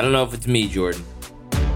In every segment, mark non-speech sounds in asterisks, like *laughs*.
I don't know if it's me, Jordan,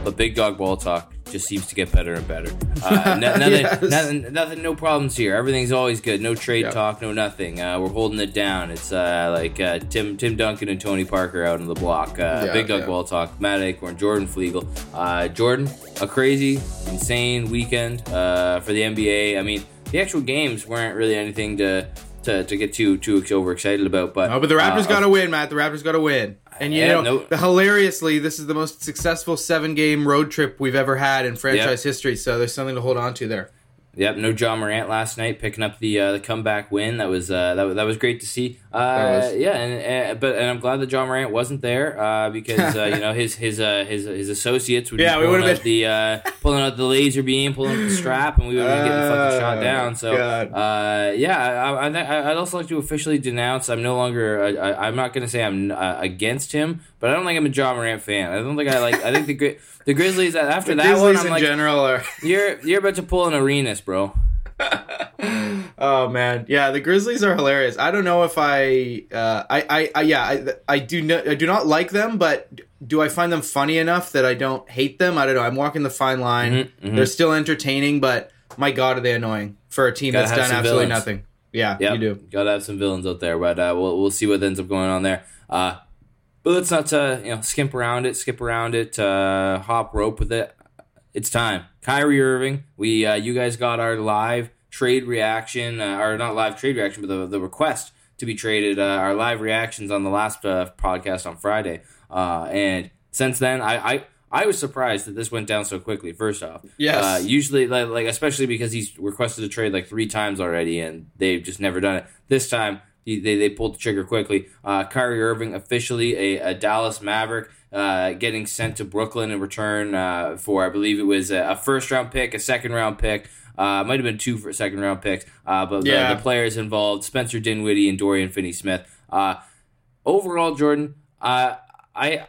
but Big Dog Ball Talk just seems to get better and better. Uh, *laughs* no, nothing, Yes. nothing, nothing, no problems here. Everything's always good. No trade Yeah. talk, no nothing. Uh, we're holding it down. It's uh, like uh, Tim Tim Duncan and Tony Parker out on the block. Uh, Yeah, Big Dog yeah. Ball Talk, Matt Acorn, Jordan Flegel. Uh, Jordan, a crazy, insane weekend uh, for the NBA. I mean, the actual games weren't really anything to. To, to get too too overexcited about, but Oh, but the Raptors uh, got to win, Matt. The Raptors got to win. And you Yeah, know, no- hilariously, this is the most successful seven-game road trip we've ever had in franchise history. So there's something to hold on to there. Yep, no Ja Morant last night, picking up the uh, the comeback win. That was uh, that, was- that was great to see. Uh, was. Yeah, and, and but and I'm glad that Ja Morant wasn't there uh, because uh, you know *laughs* his his uh, his his associates would Yeah, be pulling would've out the uh, pulling out the laser beam, pulling out the strap, and we would have been getting fucking shot Oh, down. So uh, yeah, I, I, I'd also like to officially denounce. I'm no longer. I, I, I'm not going to say I'm uh, against him, but I don't think I'm a Ja Morant fan. I don't think I like. I think the Gri- the Grizzlies after The that Grizzlies one, I'm in like, general are. *laughs* you're you're about to pull an Arenas, bro. *laughs* Oh man, yeah, the Grizzlies are hilarious. I don't know if I, uh, I, I, I yeah, I, I do not, I do not like them, but do I find them funny enough that I don't hate them? I don't know. I'm walking the fine line. Mhm, mhm. They're still entertaining, but my god, are they annoying for a team Gotta that's done absolutely villains. nothing. Yeah, Yep. you do. Gotta have some villains out there, but uh, we'll we'll see what ends up going on there. Uh, but let's not uh, you know skimp around it, skip around it, uh, hop rope with it. It's time. Kyrie Irving. We uh, you guys got our live trade reaction, uh, or not live trade reaction, but the the request to be traded. Uh, our live reactions on the last uh, podcast on Friday, uh, and since then, I. I I was surprised that this went down so quickly. First off, Yes. uh, usually like, like especially because he's requested a trade like three times already, and they've just never done it. This time, he, they they pulled the trigger quickly. Uh, Kyrie Irving officially a, a Dallas Maverick, uh, getting sent to Brooklyn in return uh, for I believe it was a, a first round pick, a second round pick. Uh, might have been two for second round picks, uh, but Yeah. the, the players involved: Spencer Dinwiddie and Dorian Finney-Smith. Uh, overall, Jordan, uh, I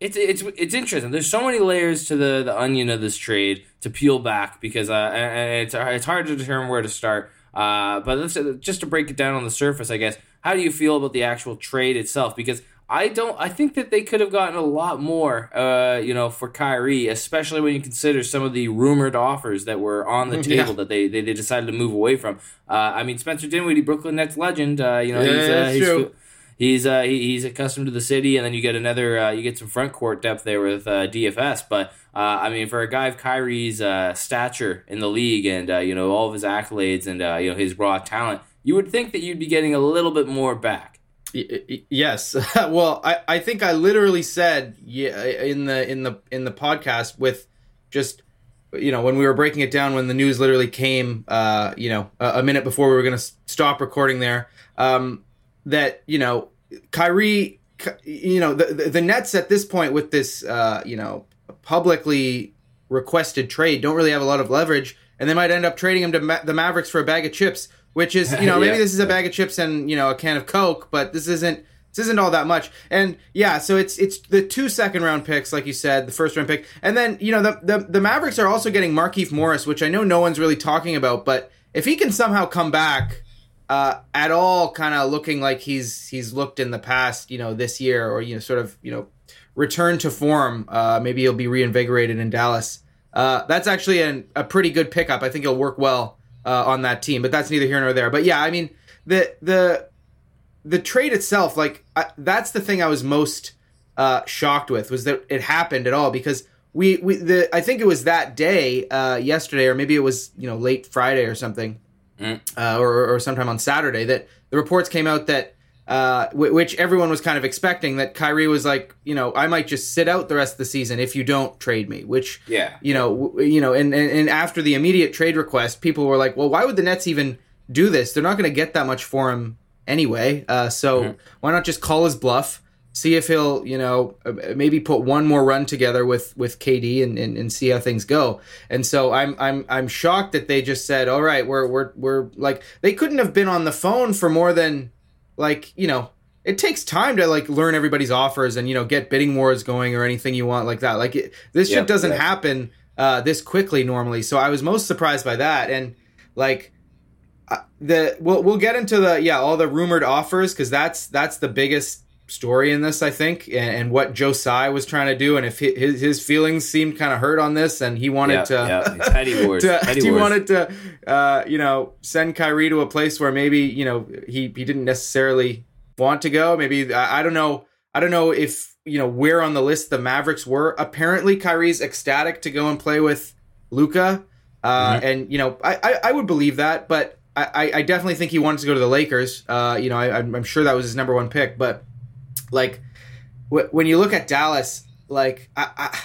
it's it's it's interesting. There's so many layers to the the onion of this trade to peel back because uh, it's it's hard to determine where to start. Uh, but let's just to break it down on the surface, I guess. How do you feel about the actual trade itself? Because I don't. I think that they could have gotten a lot more, uh, you know, for Kyrie, especially when you consider some of the rumored offers that were on the *laughs* Yeah. table that they, they they decided to move away from. Uh, I mean, Spencer Dinwiddie, Brooklyn Nets legend. Uh, you know, Yeah, he's, uh, he's true. He's uh, he, he's accustomed to the city, and then you get another uh, you get some front court depth there with uh, DFS. But uh, I mean, for a guy of Kyrie's uh, stature in the league, and uh, you know all of his accolades, and you know his raw talent, you would think that you'd be getting a little bit more back. Yes. *laughs* well, I, I think I literally said yeah in the in the in the podcast with just you know when we were breaking it down when the news literally came uh you know a, a minute before we were going to stop recording there um that you know Kyrie you know the, the the Nets at this point with this uh you know publicly requested trade don't really have a lot of leverage and they might end up trading him to Ma- the Mavericks for a bag of chips which is you *laughs* know maybe Yeah. this is a bag of chips and you know a can of coke but this isn't this isn't all that much and yeah so it's it's the two second round picks like you said the first round pick and then you know the the, the mavericks are also getting Markieff morris which i know no one's really talking about but if he can somehow come back uh, at all kind of looking like he's he's looked in the past you know this year or you know sort of you know return to form uh, maybe he'll be reinvigorated in dallas. Uh, that's actually an, a pretty good pickup. I think he'll work well uh, on that team but that's neither here nor there. But yeah i mean the the the trade itself, like I, that's the thing I was most uh, shocked with was that it happened at all because we we the I think it was that day uh, yesterday or maybe it was you know late Friday or something Mm. uh, or or sometime on Saturday that the reports came out that. Uh, wh- which everyone was kind of expecting that Kyrie was like, you know, I might just sit out the rest of the season if you don't trade me. Which, Yeah. you know, w- you know, and, and and after the immediate trade request, people were like, well, why would the Nets even do this? They're not going to get that much for him anyway. Uh, so why not just call his bluff? See if he'll, you know, uh, maybe put one more run together with with KD and, and, and see how things go. And so I'm I'm I'm shocked that they just said, all right, we're we're we're like they couldn't have been on the phone for more than like you know it takes time to like learn everybody's offers and you know get bidding wars going or anything you want like that like it, this shit doesn't yep. happen uh, this quickly normally so i was most surprised by that and like uh, the we'll we'll get into the yeah all the rumored offers because that's that's the biggest story in this, I think, and, and what Joe Tsai was trying to do, and if his his feelings seemed kind of hurt on this, and he wanted Yeah, to, yeah, petty wars, *laughs* to- petty he wars. wanted to, uh, you know, send Kyrie to a place where maybe you know he he didn't necessarily want to go. Maybe I, I don't know. I don't know if you know where on the list the Mavericks were. Apparently, Kyrie's ecstatic to go and play with Luka, uh, Mm-hmm. and you know, I, I I would believe that, but. I, I- definitely think he wanted to go to the Lakers. Uh, you know, I, I'm I'm sure that was his number one pick. But like, wh- when you look at Dallas, like I, I,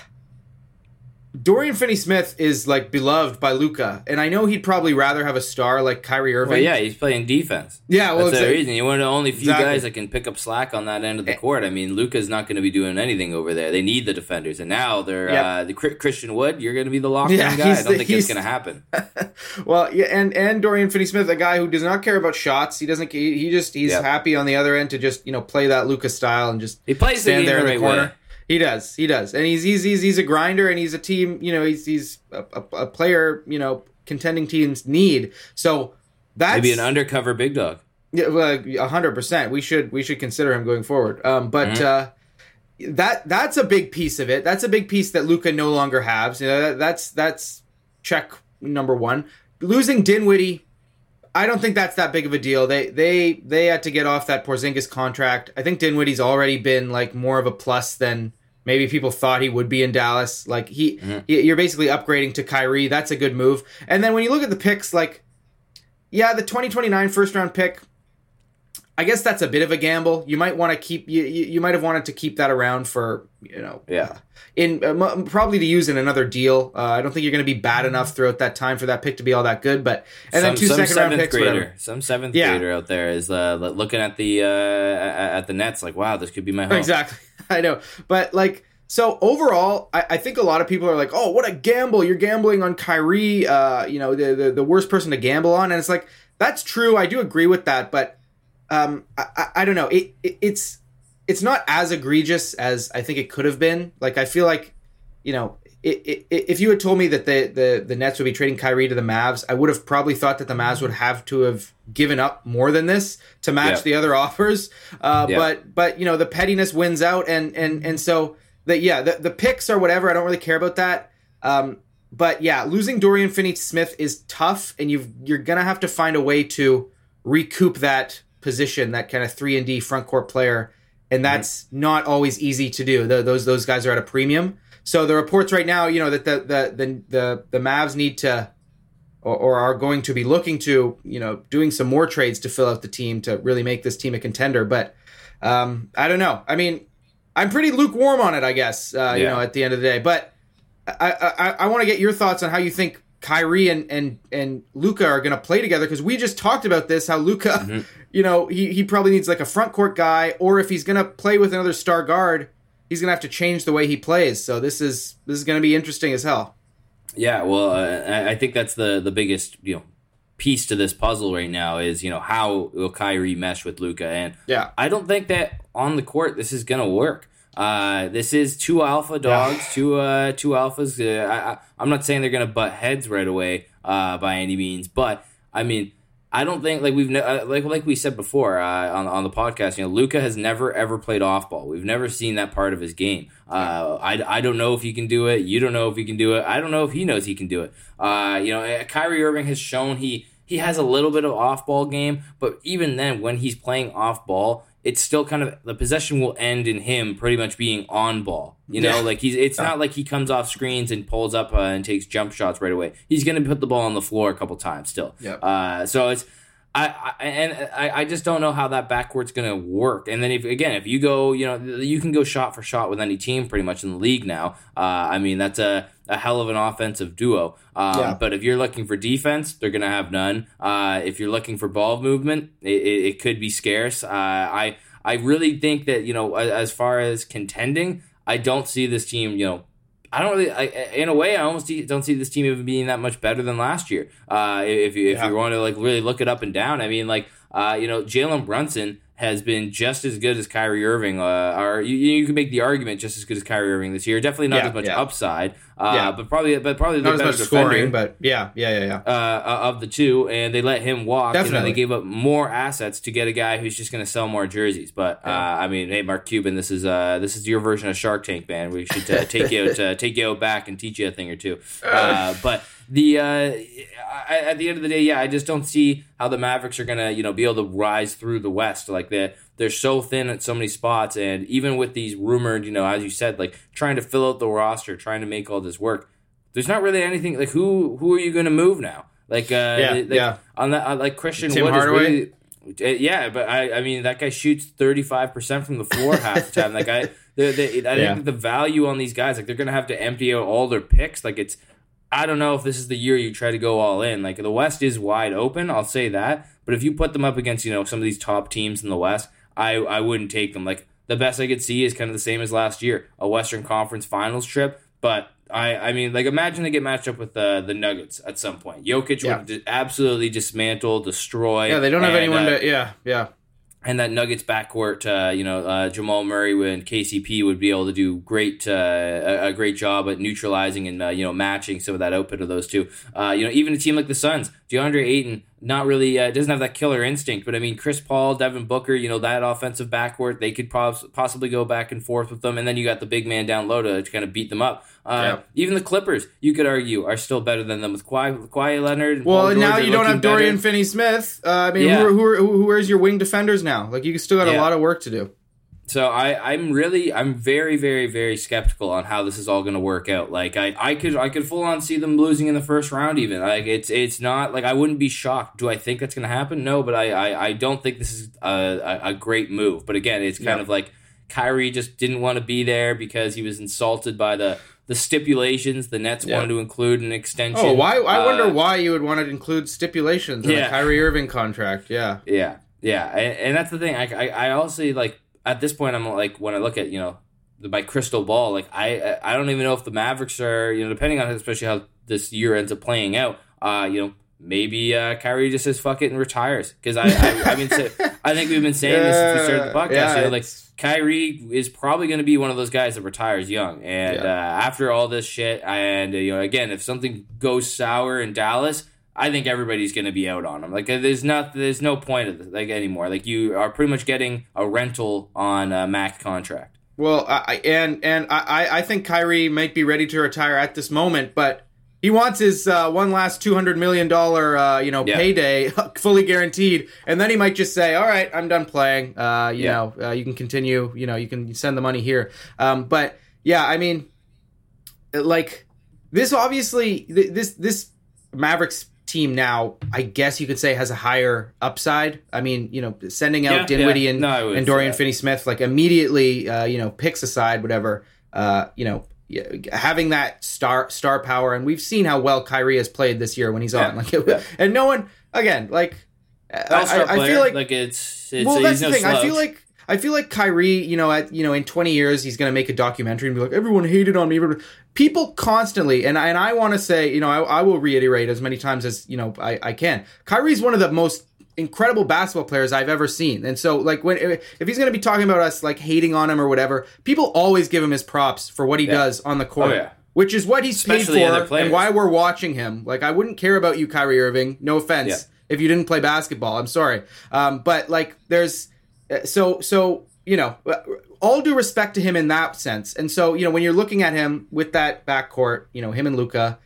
Dorian Finney-Smith is like beloved by Luka, and I know he'd probably rather have a star like Kyrie Irving. Well, yeah, he's playing defense. yeah. Well, That's the reason. You're one of the only few Exactly. guys that can pick up slack on that end of the court. I mean, Luka's not going to be doing anything over there. They need the defenders, and now they're Yep. uh, the Christian Wood. You're going to be the lockdown Yeah, guy. I don't the- think it's going to happen. *laughs* well, yeah, and and Dorian Finney-Smith, a guy who does not care about shots. He doesn't. He, he just he's Yep. happy on the other end to just you know play that Luka style and just He plays stand game there in the the right corner. way. He does. He does, and he's he's he's, he's a grinder, and he's a team. You know, he's he's a, a, a player. You know, contending teams need. So that's Maybe an undercover big dog. Yeah, a hundred percent. We should we should consider him going forward. Um, but Mm-hmm. uh, that that's a big piece of it. That's a big piece that Luka no longer has. You know, that, that's that's check number one. Losing Dinwiddie, I don't think that's that big of a deal. They they they had to get off that Porzingis contract. I think Dinwiddie's already been like more of a plus than maybe people thought he would be in Dallas. Like he, y- you're basically upgrading to Kyrie. That's a good move. And then when you look at the picks, like yeah, the 2029 first round pick. I guess that's a bit of a gamble. You might want to keep you, you might have wanted to keep that around for you know Yeah. in uh, probably to use in another deal. Uh, I don't think you're going to be bad enough throughout that time for that pick to be all that good. But and then two some second round picks, grader, whatever. some seventh Yeah. grader out there is uh, looking at the uh, at the Nets like, wow, this could be my home. Exactly. *laughs* I know. But like so overall, I, I think a lot of people are like, "Oh, what a gamble! You're gambling on Kyrie. Uh, you know, the, the the worst person to gamble on." And it's like that's true. I do agree with that, but um, I, I, I don't know. It, it it's it's not as egregious as I think it could have been. Like I feel like you know. It, it, if you had told me that the, the, the Nets would be trading Kyrie to the Mavs, I would have probably thought that the Mavs would have to have given up more than this to match Yeah. the other *laughs* offers. Uh, Yeah. But but you know the pettiness wins out, and and and so the yeah the the picks or whatever. I don't really care about that. Um, but yeah, losing Dorian Finney-Smith is tough, and you've you're gonna have to find a way to recoup that position, that kind of three and D front court player, and that's not always easy to do. Tho- those those guys are at a premium. So the reports right now, you know that the the the the, the Mavs need to or, or are going to be looking to, you know, doing some more trades to fill out the team to really make this team a contender. But um, I don't know. I mean, I'm pretty lukewarm on it, I guess. Uh, You know, at the end of the day, but I I, I want to get your thoughts on how you think Kyrie and and and Luka are going to play together because we just talked about this. How Luka, *laughs* you know, he he probably needs like a front court guy, or if he's going to play with another star guard, he's going to have to change the way he plays. So this is this is going to be interesting as hell. Yeah, well, uh, I think that's the the biggest you know piece to this puzzle right now is you know how will Kyrie mesh with Luka, and Yeah. I don't think that on the court this is gonna work. Uh, this is two alpha dogs, two uh, two alphas. Uh, I, I, I'm not saying they're gonna butt heads right away uh, by any means, but I mean, I don't think like we've ne- uh, like like we said before uh, on on the podcast. You know, Luka has never ever played off ball. We've never seen that part of his game. Uh, I I don't know if he can do it. You don't know if he can do it. I don't know if he knows he can do it. Uh, you know, uh, Kyrie Irving has shown he he has a little bit of off ball game, but even then, when he's playing off ball, it's still kind of the possession will end in him pretty much being on ball. You know, Yeah. like he's it's not like he comes off screens and pulls up uh, and takes jump shots right away. He's going to put the ball on the floor a couple times still. Yep. Uh, so it's. I, I and I, I just don't know how that backcourt's going to work. And then if again, if you go, you know, you can go shot for shot with any team pretty much in the league now. Uh, I mean, that's a, a hell of an offensive duo. Um, Yeah. But if you're looking for defense, they're going to have none. Uh, if you're looking for ball movement, it, it, it could be scarce. Uh, I I really think that you know, as far as contending, I don't see this team, you know. I don't really, I, in a way, I almost don't see this team even being that much better than last year. Uh, if you, if Yeah. you want to like really look it up and down, I mean, like uh, you know, Jalen Brunson has been just as good as Kyrie Irving. Uh, or you, you can make the argument just as good as Kyrie Irving this year. Definitely not Yeah, as much yeah. upside, uh, Yeah. but probably but probably the Not as better much defender scoring, but yeah, yeah, yeah, yeah. uh, of the two, and they let him walk. And then they gave up more assets to get a guy who's just going to sell more jerseys. But uh, I mean, hey, Mark Cuban, this is uh, this is your version of Shark Tank, man. We should uh, take you *laughs* out, uh, take you out back and teach you a thing or two. Uh, but the uh, I, at the end of the day, yeah, I just don't see how the Mavericks are going to you know be able to rise through the West like that. They're so thin at so many spots, and even with these rumored, you know, as you said, like trying to fill out the roster, trying to make all this work there's not really anything like who who are you going to move now? Like uh, Yeah, like, yeah. on that uh, like Christian Tim Wood Hardaway? is really. uh, Yeah, but I, I mean that guy shoots thirty five percent from the floor half the time. Like I, they, they, I *laughs* Yeah. think the value on these guys, like they're gonna have to empty out all their picks. Like it's, I don't know if this is the year you try to go all in. Like the West is wide open, I'll say that. But if you put them up against you know some of these top teams in the West, I I wouldn't take them. Like the best I could see is kind of the same as last year, a Western Conference Finals trip. But I, I mean, like imagine they get matched up with uh, the Nuggets at some point. Jokic Yeah. would absolutely dismantle, destroy. Yeah, they don't have and, anyone uh, to. Yeah, yeah. And that Nuggets backcourt, uh, you know, uh, Jamal Murray and KCP would be able to do great, uh, a, a great job at neutralizing and uh, you know matching some of that output of those two. Uh, you know, even a team like the Suns, DeAndre Ayton, not really uh, doesn't have that killer instinct, but I mean, Chris Paul, Devin Booker, you know, that offensive backcourt, they could pos- possibly go back and forth with them, and then you got the big man down low to, kind of beat them up. Uh, Yeah. Even the Clippers, you could argue, are still better than them with Kawhi, Kawhi Leonard. And Well, and now you don't have Dorian. Finney-Smith. Uh, I mean, Yeah. who, are, who, are, who your wing defenders now? Like you still got a lot of work to do. So I, I'm really, I'm very, very, very skeptical on how this is all going to work out. Like I, I could, I could full on see them losing in the first round. Even like it's, it's not like I wouldn't be shocked. Do I think that's going to happen? No, but I, I, I don't think this is a, a, a great move. But again, it's kind Yeah. of like Kyrie just didn't want to be there because he was insulted by the the stipulations the Nets Yeah. wanted to include an extension. Oh, why? I Uh, wonder why you would want to include stipulations in Yeah. a Kyrie Irving contract. Yeah, Yeah, yeah, and, and that's the thing. I, I, I also like at this point, I'm like when I look at you know the, my crystal ball, like I, I don't even know if the Mavericks are you know depending on especially how this year ends up playing out. Uh, you know. Maybe uh, Kyrie just says fuck it and retires because I, I I mean I think we've been saying this since we started the *laughs* podcast. Yeah, you know, like Kyrie is probably going to be one of those guys that retires young, and Yeah. uh, after all this shit, and uh, you know, again, if something goes sour in Dallas, I think everybody's going to be out on him. Like, uh, there's not, there's no point of this, like anymore. Like, you are pretty much getting a rental on a Mac contract. Well, I, and and I, I- I think Kyrie might be ready to retire at this moment, but he wants his uh, one last two hundred million dollar uh, you know Yeah. payday *laughs* fully guaranteed, and then he might just say, "All right, I'm done playing. Uh, you Yeah. know, uh, you can continue. You know, you can send the money here." Um, but yeah, I mean, like this obviously this this Mavericks team now, I guess you could say has a higher upside. I mean, you know, sending out Yeah, Dinwiddie yeah. and, No, and Dorian that. Finney-Smith like immediately, uh, you know, picks aside whatever, uh, you know, having that star star power, and we've seen how well Kyrie has played this year when he's on. Like, *laughs* it, yeah. and no one again, like, I, I, feel like like it's, it's well, that's no the thing. I feel like I feel like Kyrie, you know, at you know, in 20 years, he's going to make a documentary and be like, everyone hated on me. People constantly, and I, and I want to say, you know, I, I will reiterate as many times as you know I, I can. Kyrie's one of the most incredible basketball players I've ever seen, and so like when if he's going to be talking about us like hating on him or whatever, people always give him his props for what he does on the court. Oh, yeah. Which is what he's Especially paid for, and why we're watching him. Like, I wouldn't care about you, Kyrie Irving. No offense Yeah. if you didn't play basketball. I'm sorry, um, but like there's so so you know all due respect to him in that sense. And so you know when you're looking at him with that backcourt, you know him and Luka.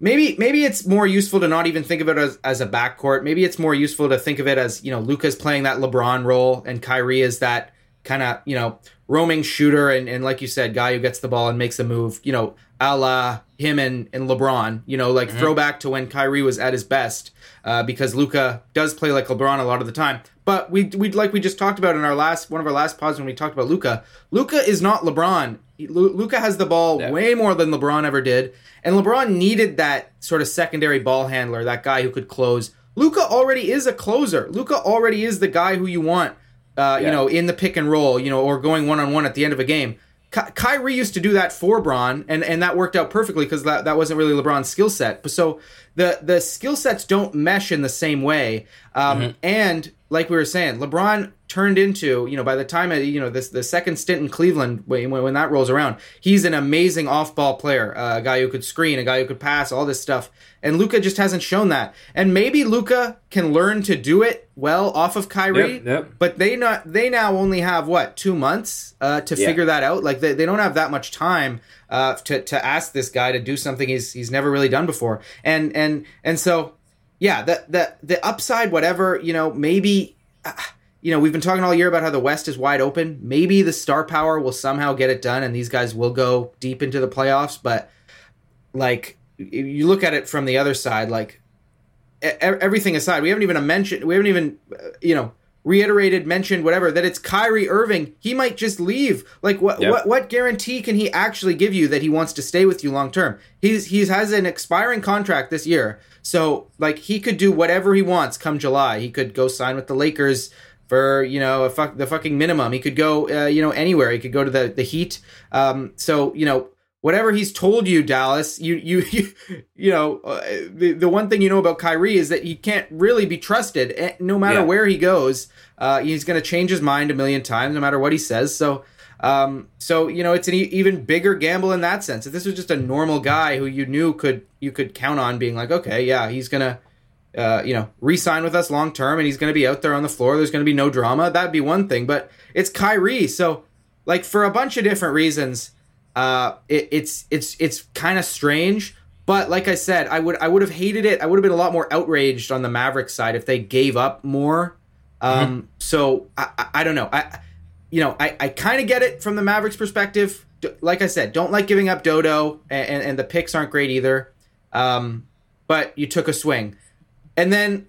Maybe maybe it's more useful to not even think of it as, as a backcourt. Maybe it's more useful to think of it as you know Luka's playing that LeBron role and Kyrie is that kind of you know roaming shooter and, and like you said, guy who gets the ball and makes a move. You know, a la him and, and LeBron. You know, like throwback to when Kyrie was at his best, uh, because Luka does play like LeBron a lot of the time. But we we like we just talked about in our last one of our last pods when we talked about Luka. Luka is not LeBron. Luka has the ball Yeah. way more than LeBron ever did, and LeBron needed that sort of secondary ball handler, that guy who could close. Luka already is a closer. Luka already is the guy who you want, uh, you know, in the pick and roll, you know, or going one on one at the end of a game. Ky- Kyrie used to do that for Bron, and, and that worked out perfectly because that, that wasn't really LeBron's skill set. But so the the skill sets don't mesh in the same way. Um, Mm-hmm. And like we were saying, LeBron turned into you know by the time you know this the second stint in Cleveland when when that rolls around, he's an amazing off ball player, uh, a guy who could screen, a guy who could pass, all this stuff. And Luka just hasn't shown that. And maybe Luka can learn to do it well off of Kyrie. Yep, yep. But they not they now only have what two months uh, to Yeah. figure that out. Like they, they don't have that much time uh, to to ask this guy to do something he's he's never really done before. And and and so yeah, the the the upside, whatever you know, maybe. You know, we've been talking all year about how the West is wide open. Maybe the star power will somehow get it done, and these guys will go deep into the playoffs. But like, you look at it from the other side, like everything aside, we haven't even mentioned, we haven't even, uh, you know, reiterated, mentioned, whatever, that it's Kyrie Irving. He might just leave. Like, what, Yep. what, what guarantee can he actually give you that he wants to stay with you long term? He's he's has an expiring contract this year, so like he could do whatever he wants come July. He could go sign with the Lakers for you know a fuck the fucking minimum. He could go uh, you know anywhere. He could go to the the Heat. Um, so you know whatever he's told you, Dallas, you you *laughs* you, you know uh, the the one thing you know about Kyrie is that he can't really be trusted. eh, No matter Yeah. where he goes, uh, he's going to change his mind a million times, no matter what he says. So. Um, so you know it's an e- even bigger gamble in that sense. If this was just a normal guy who you knew could you could count on being like, okay, yeah, he's gonna uh, you know, re-sign with us long term, and he's going to be out there on the floor. There's going to be no drama. That'd be one thing, but it's Kyrie, so like for a bunch of different reasons, uh, it, it's it's it's kind of strange. But like I said, I would I would have hated it. I would have been a lot more outraged on the Mavericks side if they gave up more. Um, So I, I, I don't know. I you know I, I kind of get it from the Mavericks perspective. Like I said, don't like giving up Dodo, and, and, and the picks aren't great either. Um, but you took a swing. And then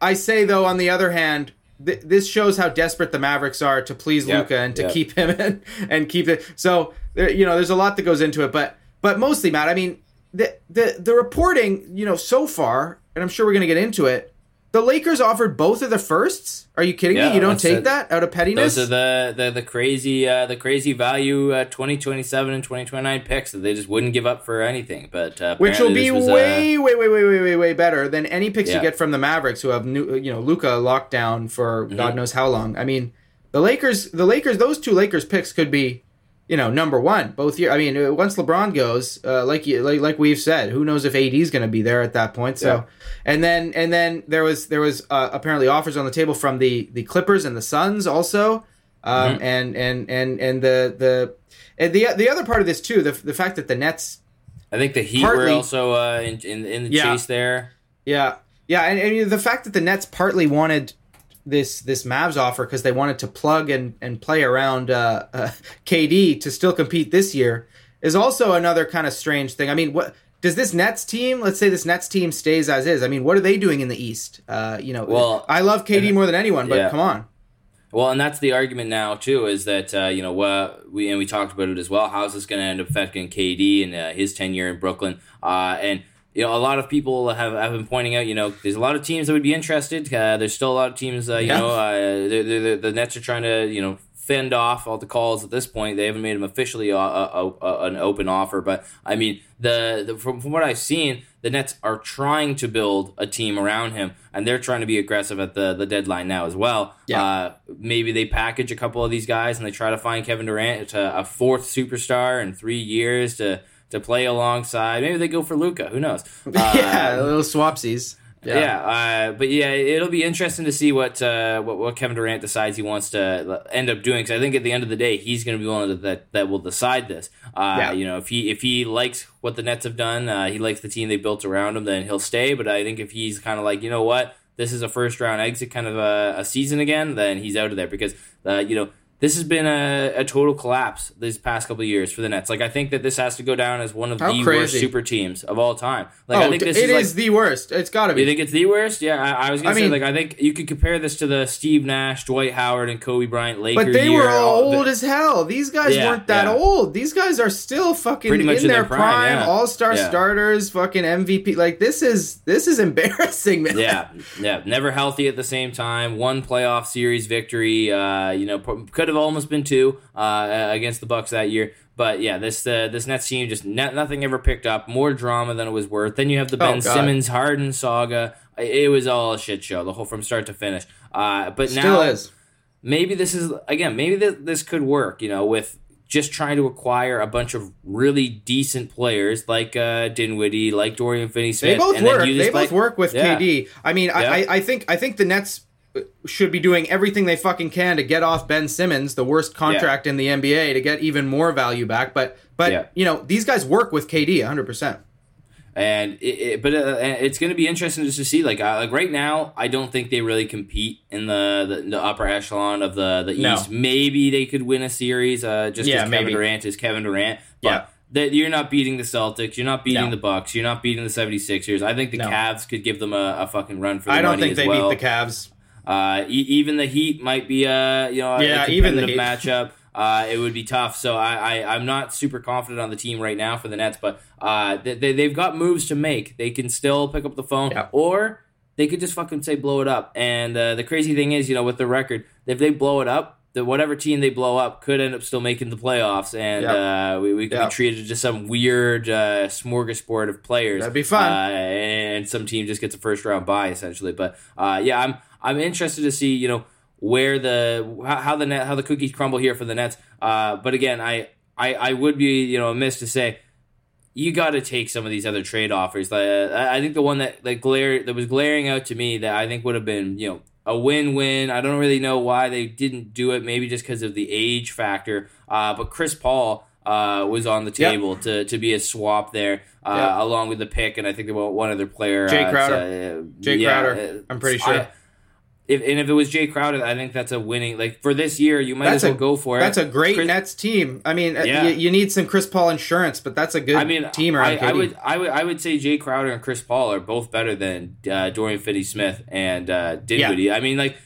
I say though, on the other hand, th- this shows how desperate the Mavericks are to please Yep, Luka and to yep. keep him *laughs* in and keep it. So there, you know, there's a lot that goes into it, but but mostly, Matt. I mean, the the the reporting, you know, so far, and I'm sure we're gonna get into it. The Lakers offered both of the firsts. Are you kidding Yeah, me? You don't take it. that out of pettiness. Those are the the, the crazy uh, the crazy value uh, 2027 and 2029 picks that they just wouldn't give up for anything. But uh, which will be was, uh, way, way, way, way, way, way, way better than any picks you get from the Mavericks, who have new, you know, Luka locked down for Mm-hmm. God knows how long. I mean, the Lakers, the Lakers, those two Lakers picks could be, you know, number one both year. I mean, uh, once LeBron goes, uh, like you, like like we've said, who knows if AD is going to be there at that point? So, Yeah. and then and then there was there was uh, apparently offers on the table from the the Clippers and the Suns also, um, Mm-hmm. and and and and the the and the the other part of this too, the the fact that the Nets I think the Heat partly- were also uh, in, in in the Yeah. chase there. Yeah, yeah, and, and the fact that the Nets partly wanted this this Mavs offer because they wanted to plug and and play around uh, uh, *laughs* KD to still compete this year is also another kind of strange thing. I mean, what does this Nets team? Let's say this Nets team stays as is. I mean, what are they doing in the East? Uh, you know, Well, I love KD more than anyone, but yeah. come on. Well, and that's the argument now too, is that uh, you know what we and we talked about it as well. How's this going to end up affecting KD and uh, his tenure in Brooklyn? Uh, and you know, a lot of people have, have been pointing out, you know, there's a lot of teams that would be interested. Uh, there's still a lot of teams, uh, you Yeah. know, uh, they're, they're, the Nets are trying to, you know, fend off all the calls at this point. They haven't made them officially a, a, a, an open offer, but I mean, the, the from, from what I've seen, the Nets are trying to build a team around him, and they're trying to be aggressive at the, the deadline now as well. Yeah. Uh, maybe they package a couple of these guys and they try to find Kevin Durant to a fourth superstar in three years to to play alongside. Maybe they go for Luka. Who knows? Uh, *laughs* yeah, little swapsies. yeah, uh, but yeah, it'll be interesting to see what uh, what, what Kevin Durant decides he wants to end up doing. Because I think at the end of the day, he's going to be one that that will decide this. Uh, Yeah. You know, if he if he likes what the Nets have done, uh, he likes the team they built around him, then he'll stay. But I think if he's kind of like, you know what, this is a first round exit kind of a, a season again, then he's out of there because uh, you know. This has been a, a total collapse these past couple of years for the Nets. Like I think that this has to go down as one of How the crazy. worst super teams of all time. Like oh, I think this is is like, the worst. It's got to be. you think it's the worst? Yeah, I, I was gonna I say mean- like I think you could compare this to the Steve Nash, Dwight Howard, and Kobe Bryant Laker But they year. were all the- old as hell. These guys Yeah, weren't that yeah. old. These guys are still fucking in in their their prime, prime, yeah. all star starters, fucking MVP. Like this is this is *laughs* embarrassing, man. yeah, yeah, never healthy at the same time. One playoff series victory, uh, you know, could have almost been two uh, against the Bucks that year. But yeah, this uh, this Nets team just not, nothing ever picked up. More drama than it was worth. Then you have the Ben Oh, God. Simmons Harden saga. It was all a shit show, the whole from start to finish. Uh, but Still now is. maybe this is again maybe this, this could work. You know, with just trying to acquire a bunch of really decent players like uh, Dinwiddie, like Dorian Finney-Smith. They both and then work. They both like- work with Yeah. KD. I mean, Yeah. I, I think I think the Nets should be doing everything they fucking can to get off Ben Simmons, the worst contract in the NBA, to get even more value back. But but Yeah. you know these guys work with KD 100. percent and it, it, but uh, it's going to be interesting just to see. Like, uh, like right now, I don't think they really compete in the the, the upper echelon of the the No. East. Maybe they could win a series, uh, just Yeah, Kevin maybe. Durant is Kevin Durant. But Yeah. that you're not beating the Celtics, you're not beating No. the Bucks, you're not beating the 76ers. I think the No. Cavs could give them a, a fucking run for I don't think they well. beat the Cavs. Uh, e- even the Heat might be a you know a Yeah, even the matchup. Uh, it would be tough. So I, I I'm not super confident on the team right now for the Nets, but uh, they, they they've got moves to make. They can still pick up the phone, Yeah. or they could just fucking say blow it up. And uh, the crazy thing is, you know, with the record, if they blow it up, the whatever team they blow up could end up still making the playoffs, and Yeah. uh, we, we could Yeah. be treated to some weird uh, smorgasbord of players. That'd be fun. Uh, and some team just gets a first round bye essentially. But uh, yeah, I'm I'm interested to see you know where the how, the net how the cookies crumble here for the Nets. Uh, but again, I, I I would be you know amiss to say you got to take some of these other trade offers. Uh, I I think the one that that glare that was glaring out to me that I think would have been you know a win win. I don't really know why they didn't do it. Maybe just because of the age factor. Uh, but Chris Paul. Uh, was on the Yep. table to, to be a swap there, uh, Yep. along with the pick, and I think want one other player. Jay uh, Crowder. uh, Jay yeah, Crowder. uh, I'm pretty I- sure. If and if it was Jay Crowder, I think that's a winning. Like for this year, you might That's as well a- go for it. That's a great Chris- Nets team. I mean, uh, Yeah. you, you need some Chris Paul insurance, but that's a good I mean, team I, I would, I would, I would say Jay Crowder and Chris Paul are both better than uh, Dorian Finney-Smith and uh, Dinwiddie. I mean, like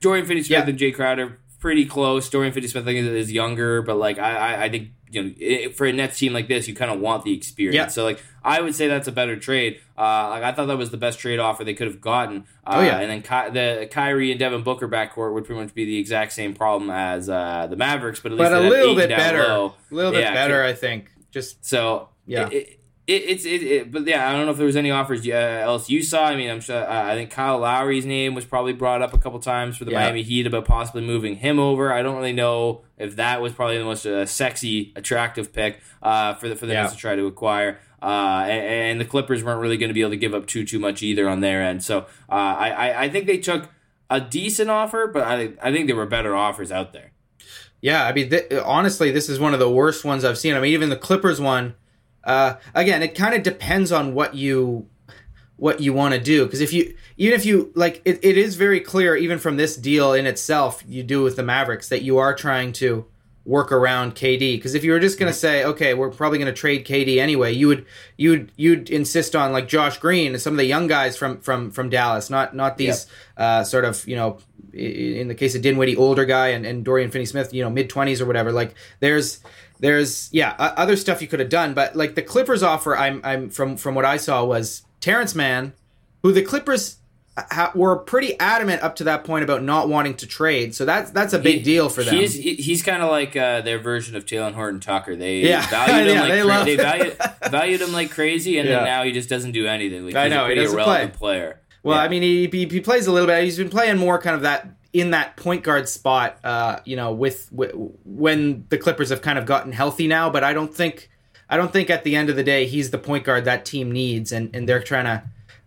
Dorian Finney-Smith Yeah. and Jay Crowder pretty close. Dorian Finney-Smith I think is younger, but like I, I, I think you know it, for a Nets team like this, you kind of want the experience. Yeah. So like I would say that's a better trade. Uh, like I thought that was the best trade offer they could have gotten. Uh, Oh, yeah. and then Ky- the Kyrie and Devin Booker backcourt would pretty much be the exact same problem as uh, the Mavericks, but at least but a little bit better. A little bit Yeah, better, I think. Just so Yeah. it, it, it, it's it, it, but yeah, I don't know if there was any offers uh, else you saw. I mean, I'm sure. Uh, I think Kyle Lowry's name was probably brought up a couple times for the Yeah. Miami Heat about possibly moving him over. I don't really know if that was probably the most uh, sexy, attractive pick uh, for the for the Yeah. Nets to try to acquire. Uh, and, and the Clippers weren't really going to be able to give up too too much either on their end. So uh, I, I I think they took a decent offer, but I I think there were better offers out there. Yeah, I mean, th- honestly, this is one of the worst ones I've seen. I mean, even the Clippers one. Uh, again, it kind of depends on what you what you want to do because if you even if you like it, it is very clear even from this deal in itself you do with the mavericks that you are trying to work around kd because if you were just going to say okay we're probably going to trade kd anyway you would you'd you'd insist on like josh green and some of the young guys from from from dallas not not these uh, sort of you know in the case of dinwiddie older guy and, and dorian finney-smith you know mid-20s or whatever. Like there's there's yeah other stuff you could have done but like the clippers offer i'm i'm from from what i saw was terrence mann who the clippers ha- were pretty adamant up to that point about not wanting to trade so that's that's a big He- deal for them He's he- he's kind of like uh, their version of Talen Horton Tucker. They Yeah. *laughs* valued *laughs* him Yeah, like they cra- they valued, *laughs* valued him like crazy, and Yeah. then now he just doesn't do anything. Like, I he's know, a he doesn't irrelevant play. player. Well, Yeah. I mean, he, he he plays a little bit. He's been playing more kind of that in that point guard spot. Uh, you know, with, with when the Clippers have kind of gotten healthy now. But I don't think I don't think at the end of the day he's the point guard that team needs, and and they're trying to.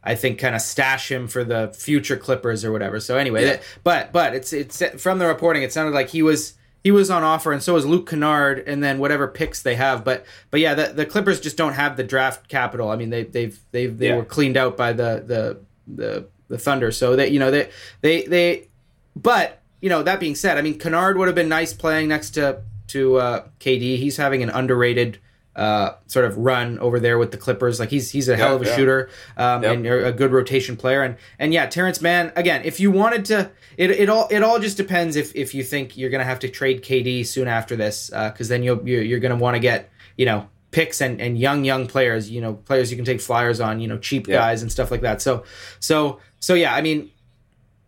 I think kind of stash him for the future Clippers or whatever. So anyway, Yeah. that- but but it's it's from the reporting, it sounded like he was he was on offer, and so was Luke Kennard, and then whatever picks they have. But but yeah, the, the Clippers just don't have the draft capital. I mean, they they've they've they Yeah. were cleaned out by the the the the Thunder, so that you know they they they. But you know that being said, I mean, Kennard would have been nice playing next to to uh, KD. He's having an underrated. Uh, sort of run over there with the Clippers, like he's he's a hell of a yeah. shooter um, Yep. and a good rotation player, and and yeah, Terrence Mann again. If you wanted to, it, it all it all just depends if if you think you're gonna have to trade KD soon after this, because then you'll you're, you're gonna want to get you know picks and and young young players, you know players you can take flyers on, you know cheap Yeah. guys and stuff like that. So so so yeah, I mean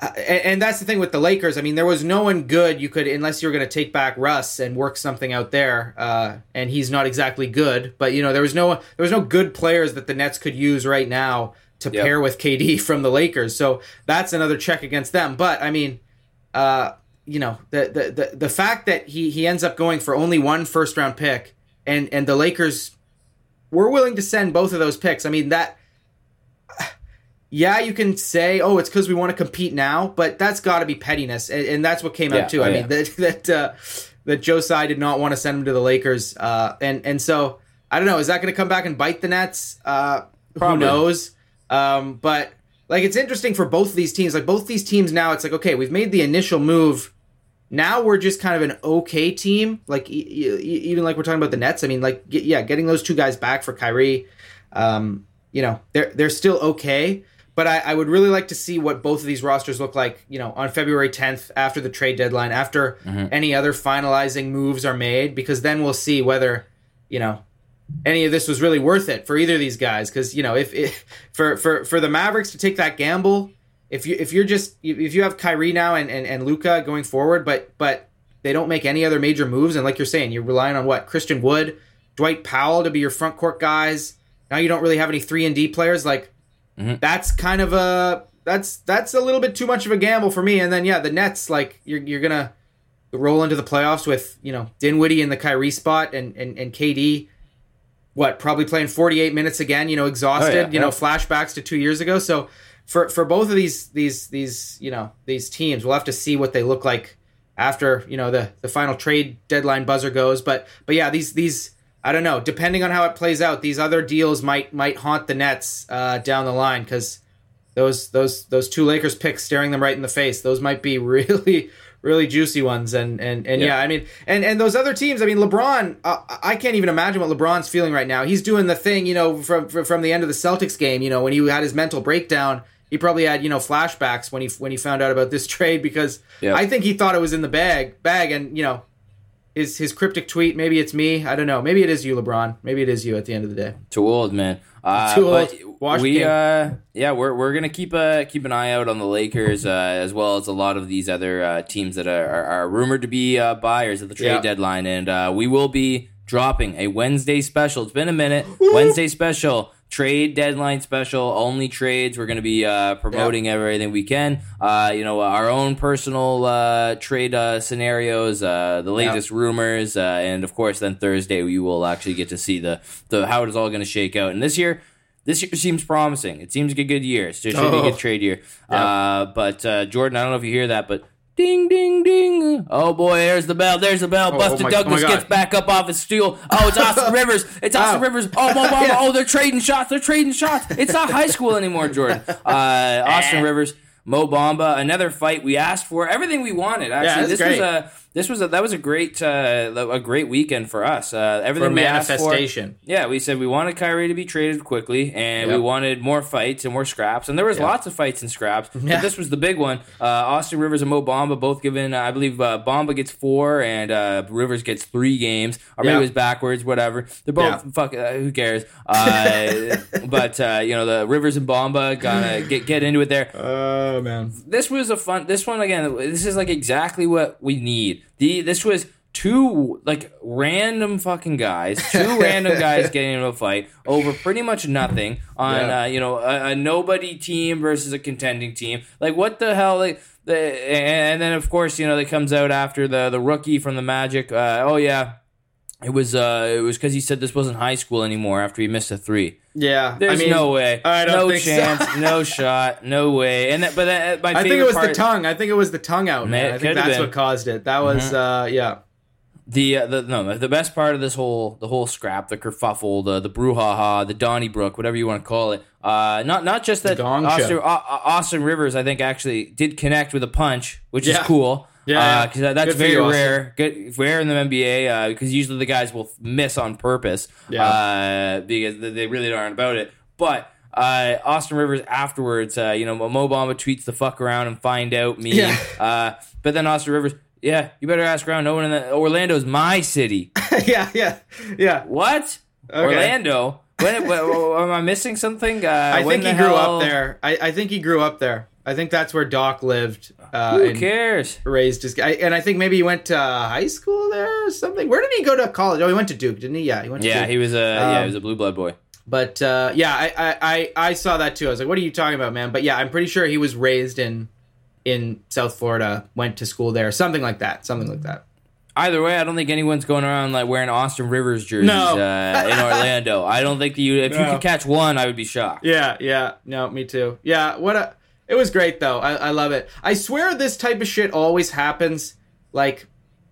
uh, and, and that's the thing with the Lakers. I mean, there was no one good you could, unless you were going to take back Russ and work something out there. Uh, and he's not exactly good, but you know, there was no there was no good players that the Nets could use right now to Yep. pair with KD *laughs* from the Lakers. So that's another check against them. But I mean, uh, you know, the, the the the fact that he he ends up going for only one first round pick, and and the Lakers were willing to send both of those picks. I mean that. Yeah, you can say, "Oh, it's because we want to compete now," but that's got to be pettiness, and, and that's what came Yeah, out too. oh, I yeah. mean *laughs* that that uh, that Joe Tsai did not want to send him to the Lakers, uh, and and so I don't know. Is that going to come back and bite the Nets? Uh, who knows? Um, but like, it's interesting for both of these teams. Like both these teams now, it's like okay, we've made the initial move. Now we're just kind of an okay team. Like e- e- even like we're talking about the Nets. I mean, like get, yeah, getting those two guys back for Kyrie. Um, you know, they're they're still okay. But I, I would really like to see what both of these rosters look like, you know, on February 10th after the trade deadline, after mm-hmm. any other finalizing moves are made, because then we'll see whether, you know, any of this was really worth it for either of these guys. Because you know, if, if for for for the Mavericks to take that gamble, if you if you're just if you have Kyrie now and and, and Luka going forward, but but they don't make any other major moves, and like you're saying, you're relying on what Christian Wood, Dwight Powell to be your front court guys. Now you don't really have any three and D players. Like Mm-hmm. that's kind of a that's that's a little bit too much of a gamble for me. And then yeah, the Nets like you're you're gonna roll into the playoffs with you know Dinwiddie in the Kyrie spot and and, and KD. What probably playing 48 minutes again? You know, exhausted. Oh, yeah, you know, yeah. flashbacks to two years ago. So for for both of these these these you know these teams, we'll have to see what they look like after you know the the final trade deadline buzzer goes. But but yeah, these these I don't know. Depending on how it plays out, these other deals might might haunt the Nets uh, down the line because those those those two Lakers picks staring them right in the face. Those might be *laughs* really really juicy ones. And and and yeah, Yeah. I mean, and and those other teams. I mean, LeBron. Uh, I can't even imagine what LeBron's feeling right now. He's doing the thing, you know, from from from the end of the Celtics game. You know, when he had his mental breakdown. He probably had you know flashbacks when he when he found out about this *laughs* trade because Yeah. I think he thought it was in the bag bag and you know his his cryptic tweet maybe it's me I don't know maybe it is you LeBron maybe it is you at the end of the day Too old, man. Uh, *laughs* Too old. Wash we, uh, yeah, we're we're gonna keep a keep an eye out on the Lakers uh, as well as a lot of these other uh, teams that are, are, are rumored to be uh, buyers at the trade Yeah. deadline, and uh, we will be dropping a Wednesday special. It's been a minute. Wednesday special. Trade deadline special, only trades. We're going to be uh, promoting everything we can. Uh, you know, our own personal uh, trade uh, scenarios, uh, the latest rumors, uh, and of course, then Thursday you will actually get to see the the how it is all going to shake out. And this year, this year seems promising. It seems like a good year. So it should be a Oh. good trade year. Uh, but uh, Jordan, I don't know if you hear that, but ding, ding, ding. Oh boy, there's the bell. There's the bell. oh Busted my- Douglas oh gets back up off his stool. Oh, it's Austin *laughs* Rivers. It's Austin Oh. Rivers. Oh, Mo Bamba. *laughs* Yeah. Oh, they're trading shots. They're trading shots. It's not high school anymore, Jordan. *laughs* Uh, Austin Rivers. Mo Bamba, another fight we asked for, everything we wanted. Actually, that's this was a this was a that was a great uh, a great weekend for us. Uh, everything For we asked for, manifestation. yeah, we said we wanted Kyrie to be traded quickly, and we wanted more fights and more scraps, and there was lots of fights and scraps. Yeah. But this was the big one. Uh, Austin Rivers and Mo Bamba both given. Uh, I believe uh, Bamba gets four, and uh, Rivers gets three games, or maybe Yeah. it was backwards. Whatever. They're both Yeah. fuck. Uh, who cares? Uh, *laughs* but uh, you know the Rivers and Bamba gonna get get into it there oh man this was a fun this one again this is like exactly what we need the this was two like random fucking guys two *laughs* random guys getting into a fight over pretty much nothing on Yeah. uh, you know a, a nobody team versus a contending team. Like what the hell like the, and then of course you know that comes out after the the rookie from the magic uh, oh yeah. It was uh it was because he said this wasn't high school anymore after he missed a three yeah there's I mean, no way. I don't no think so. chance. No *laughs* shot. No way. And that, but that, my I think it was part, the tongue. I think it was the tongue out Man, I think that's been. Mm-hmm. what caused it. That was uh yeah. The uh, the no the best part of this whole the whole scrap the kerfuffle the the brouhaha the Donnybrook whatever you want to call it uh not not just that Austin. Au- Au- Austin Rivers I think actually did connect with a punch which is cool Yeah, yeah. because that's Good very you, rare good rare in the NBA because usually the guys will miss on purpose Yeah. uh, because they they really aren't about it but. Uh, Austin Rivers afterwards, uh, you know, Mo Bamba tweets the fuck around and find out me. Yeah. *laughs* Uh, but then Austin Rivers, yeah, you better ask around. No one in the, Orlando's my city. *laughs* yeah yeah yeah What? Okay. Orlando? when, when, *laughs* am I missing something? Uh, I think he grew hell- up there. I, I think he grew up there. I think that's where Doc lived. Uh, Who and cares? raised his guy, and I think maybe he went to high school there or something. Where did he go to college? Oh, he went to Duke, didn't he? Yeah, he went. To Yeah, Duke. he was a yeah, Um, he was a blue blood boy. But uh, yeah, I, I, I I saw that too. I was like, "What are you talking about, man?" But yeah, I'm pretty sure he was raised in in South Florida, went to school there, something like that, something like that. Either way, I don't think anyone's going around like wearing Austin Rivers jerseys No. uh, in *laughs* Orlando. I don't think that you if you No. could catch one, I would be shocked. Yeah, yeah, no, me too. Yeah, what a it was great though. I, I love it. I swear this type of shit always happens like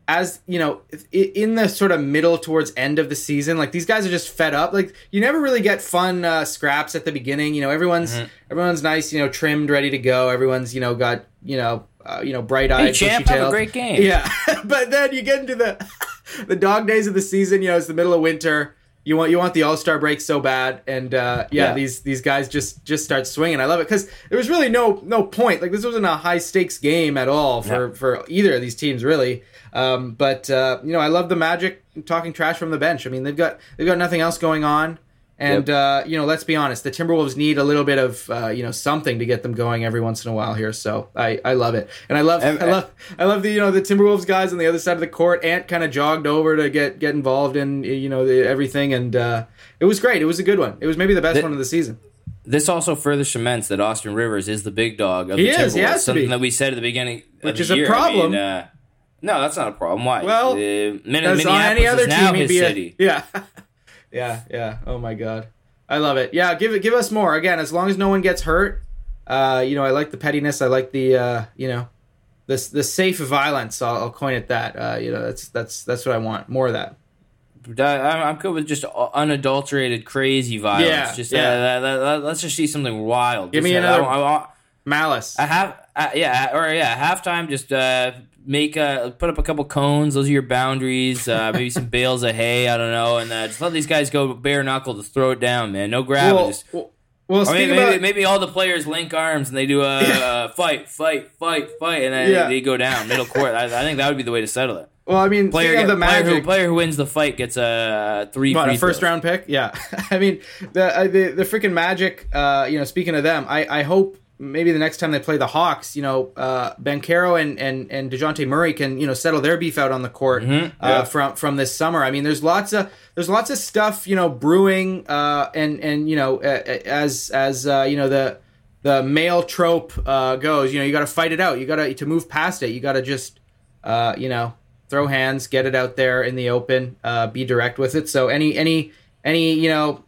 as you know in the sort of middle towards end of the season like these guys are just fed up like you never really get fun uh, scraps at the beginning you know everyone's Mm-hmm. everyone's nice you know trimmed ready to go everyone's you know got you know uh, you know bright eyed Hey, champ, have a great game. yeah *laughs* but then you get into the *laughs* the dog days of the season you know it's the middle of winter you want you want the All Star break so bad, and uh, yeah, Yeah. these these guys just just start swinging. I love it because there was really no no point. Like this wasn't a high stakes game at all for Yeah. for either of these teams really. Um, but uh, you know, I love the Magic talking trash from the bench. I mean, they've got they've got nothing else going on. And uh, you know, let's be honest, the Timberwolves need a little bit of uh, you know something to get them going every once in a while here. So I, I love it, and I love And- I love I love the you know the Timberwolves guys on the other side of the court. Ant kind of jogged over to get get involved in you know the, everything, and uh, it was great. It was a good one. It was maybe the best The- one of the season. This also further cements that Austin Rivers is the big dog of He the is, he Timberwolves. something that we said at the beginning, Which is a year. I problem. mean, uh, no, that's not a problem. Why? Well, uh, Min- Minneapolis any other is now his be city. a *laughs* yeah, yeah, yeah. Oh my god, I love it. Yeah, give it, give us more again. As long as no one gets hurt, uh, you know, I like the pettiness. I like the uh, you know, the the safe violence. I'll, I'll coin it that. Uh, you know, that's that's that's what I want. More of that. I- I'm good with just unadulterated crazy violence. Yeah, just yeah. Uh, let's just see something wild. Give Just, me uh, another- I, I, want- Malice. I have, uh, yeah, or yeah, halftime. Just uh, make a put up a couple cones. Those are your boundaries. Uh, *laughs* maybe some bales of hay. I don't know, and uh, just let these guys go bare knuckle. to throw it down, man. No grab. well, just, well, well, maybe, maybe, about maybe all the players link arms and they do a *laughs* uh, fight, fight, fight, fight, and then Yeah. they go down middle court. I, I think that would be the way to settle it. well, I mean, Player, get, the player, who, Magic, player who wins the fight gets a three What, a first throws. round pick? Yeah. *laughs* I mean, the uh, the the freaking Magic. Uh, you know, speaking of them, I I hope maybe the next time they play the Hawks, you know, uh, Banchero and and and Dejounte Murray can you know settle their beef out on the court Mhm, uh, from from this summer. I mean, there's lots of there's lots of stuff you know brewing, uh, and and you know uh, as as uh, you know the the male trope uh, goes, you know, you got to fight it out. You got to to move past it. You got to just uh, you know throw hands, get it out there in the open, uh, be direct with it. So any any any you know.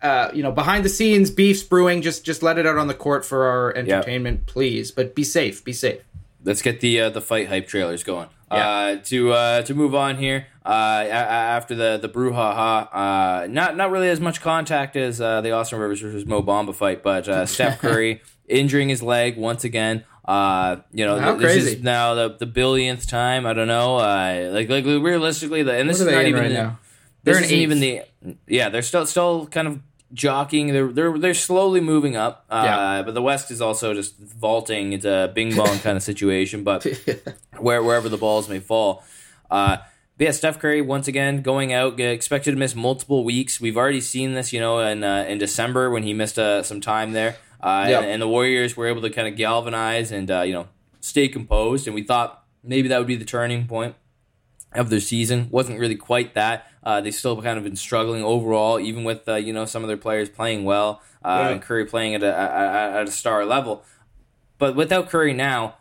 Uh, you know, behind the scenes beefs brewing. Just, just let it out on the court for our entertainment, please. But be safe. Be safe. Let's get the uh, the fight hype trailers going. Yeah. Uh, to uh, to move on here uh, after the the brouhaha, uh, not not really as much contact as uh, the Austin Rivers versus Mo Bamba fight, but uh, Steph *laughs* Curry injuring his leg once again. Uh, you know, How this crazy. is now the the billionth time. I don't know. Uh, like like realistically, the and this What are is they not even right now? This They're in isn't even the yeah. They're still still kind of jockeying. They're they're they're slowly moving up. Uh, Yeah. But the West is also just vaulting. It's a bing bong kind of situation. But *laughs* where wherever the balls may fall. Uh, but yeah, Steph Curry once again going out, expected to miss multiple weeks. We've already seen this, you know, in uh, in December when he missed uh, some time there, uh, Yep. and, and the Warriors were able to kind of galvanize and uh, you know stay composed. And we thought maybe that would be the turning point of their season. wasn't really quite that. Uh, they still kind of been struggling overall, even with uh, you know some of their players playing well uh, Yeah. and Curry playing at a, at at a star level. But without Curry now,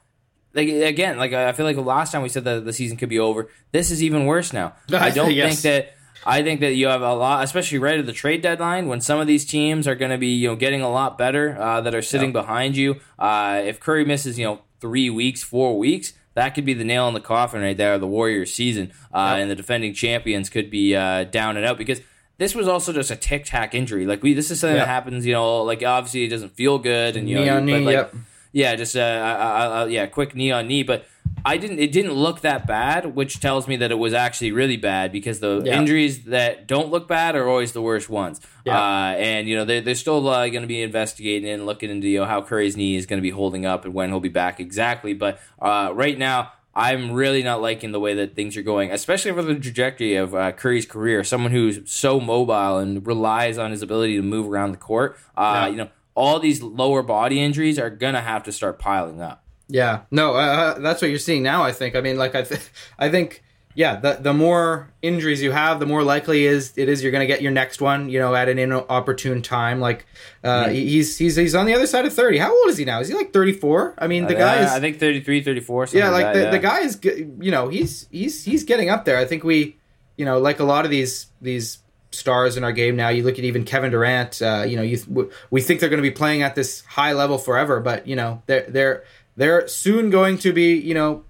like again, like I feel like the last time we said that the season could be over. This is even worse now. *laughs* I don't Yes. think that. I think that you have a lot, especially right at the trade deadline, when some of these teams are going to be, you know, getting a lot better uh, that are sitting behind you. Uh, if Curry misses, you know, three weeks, four weeks, that could be the nail in the coffin right there the Warriors season, uh, Yep. and the defending champions could be uh, down and out because this was also just a tic tac injury. Like we, this is something Yep. that happens, you know, like obviously it doesn't feel good, and you Knee know, on but, knee, like, yep. yeah, just uh, I, I, I, yeah, quick knee on knee, but I didn't. It didn't look that bad, which tells me that it was actually really bad because the Yeah. injuries that don't look bad are always the worst ones. Yeah. Uh, and you know they're, they're still uh, going to be investigating and looking into you know, how Curry's knee is going to be holding up and when he'll be back exactly. But uh, right now, I'm really not liking the way that things are going, especially for the trajectory of uh, Curry's career. Someone who's so mobile and relies on his ability to move around the court. Uh, Yeah. You know, all these lower body injuries are gonna have to start piling up. Yeah, no, uh, that's what you're seeing now. I think. I mean, like I, th- I think, yeah, the the more injuries you have, the more likely is it is you're going to get your next one. You know, at an inopportune time. Like, uh, he's he's he's on the other side of thirty. How old is he now? Is he like 34? I mean, the guy Uh, is. I think 33, 34. yeah, like that, the, yeah. the guy is. You know, he's he's he's getting up there. I think we, you know, like a lot of these these stars in our game now. You look at even Kevin Durant. Uh, you know, you th- we think they're going to be playing at this high level forever, but you know, they're they're they're soon going to be, you know.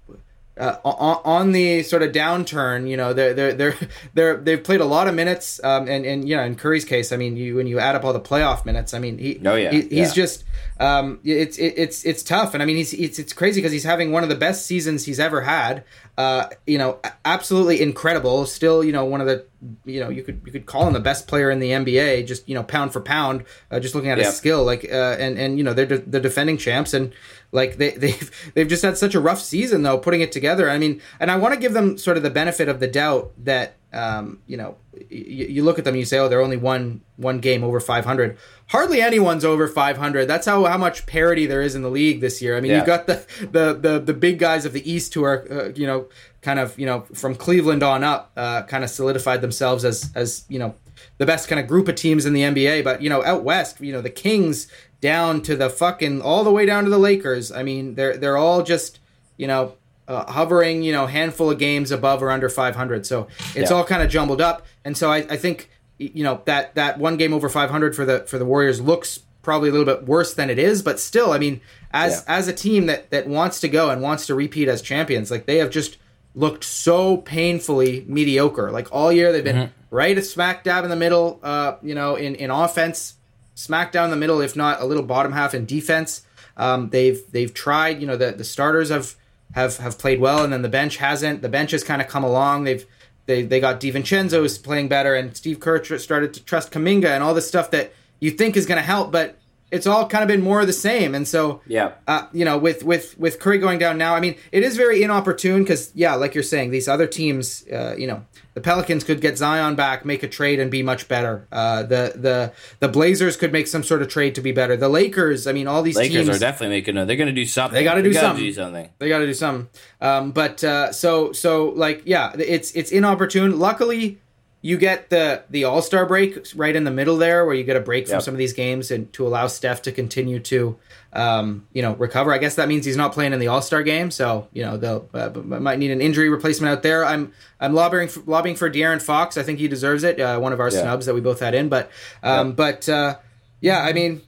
Uh, on, on the sort of downturn, you know, they're they're they're they're they've played a lot of minutes, um, and and you know, in Curry's case, I mean, you when you add up all the playoff minutes, I mean, he, Oh, yeah, he- he's yeah. just, um, it's it, it's it's tough, and I mean, he's it's it's crazy because he's having one of the best seasons he's ever had, uh, you know, absolutely incredible. Still, you know, one of the, you know, you could you could call him the best player in the NBA, just you know, pound for pound, uh, just looking at Yep. his skill, like, uh, and and you know, they're de- the defending champs, and like they *laughs* they've they've just had such a rough season though, putting it together. I mean, and I want to give them sort of the benefit of the doubt that, um, you know, y- you look at them and you say, oh, they're only one one game over 500. Hardly anyone's over 500. That's how how much parity there is in the league this year. I mean, Yeah. you've got the the the the big guys of the East who are uh, you know kind of you know from Cleveland on up, uh, kind of solidified themselves as as you know the best kind of group of teams in the NBA. But you know out west, you know the Kings down to the fucking all the way down to the Lakers. I mean, they're they're all just you know. Uh, hovering, you know, handful of games above or under 500. So it's Yeah. all kind of jumbled up. And so I, I think, you know, that that one game over 500 for the for the Warriors looks probably a little bit worse than it is. But still, I mean, as as a team that that wants to go and wants to repeat as champions, like they have just looked so painfully mediocre. Like all year, they've been right smack dab in the middle. Uh, you know, in in offense, smack down the middle, if not a little bottom half in defense. Um, they've they've tried. You know, the the starters have have have played well, and then the bench hasn't. The bench has kind of come along. They've they they got DiVincenzo is playing better, and Steve Kerr started to trust Kuminga and all this stuff that you think is going to help, but it's all kind of been more of the same. And so Yeah. uh, you know, with with with Curry going down now, I mean, it is very inopportune because yeah, like you're saying, these other teams, uh, you know, the Pelicans could get Zion back, make a trade, and be much better. Uh, the the the Blazers could make some sort of trade to be better. The Lakers, I mean, all these Lakers teams are definitely making a. They're going to do something. They gotta do gotta do something. they got to do something. Um, but uh, so so like yeah, it's it's inopportune. Luckily, you get the the All Star break right in the middle there, where you get a break from some of these games and to allow Steph to continue to um, you know recover. I guess that means he's not playing in the All Star game, so you know they'll uh, might need an injury replacement out there. I'm I'm lobbying for, lobbying for De'Aaron Fox. I think he deserves it. Uh, one of our Yeah. snubs that we both had in, but um, but uh, yeah, I mean.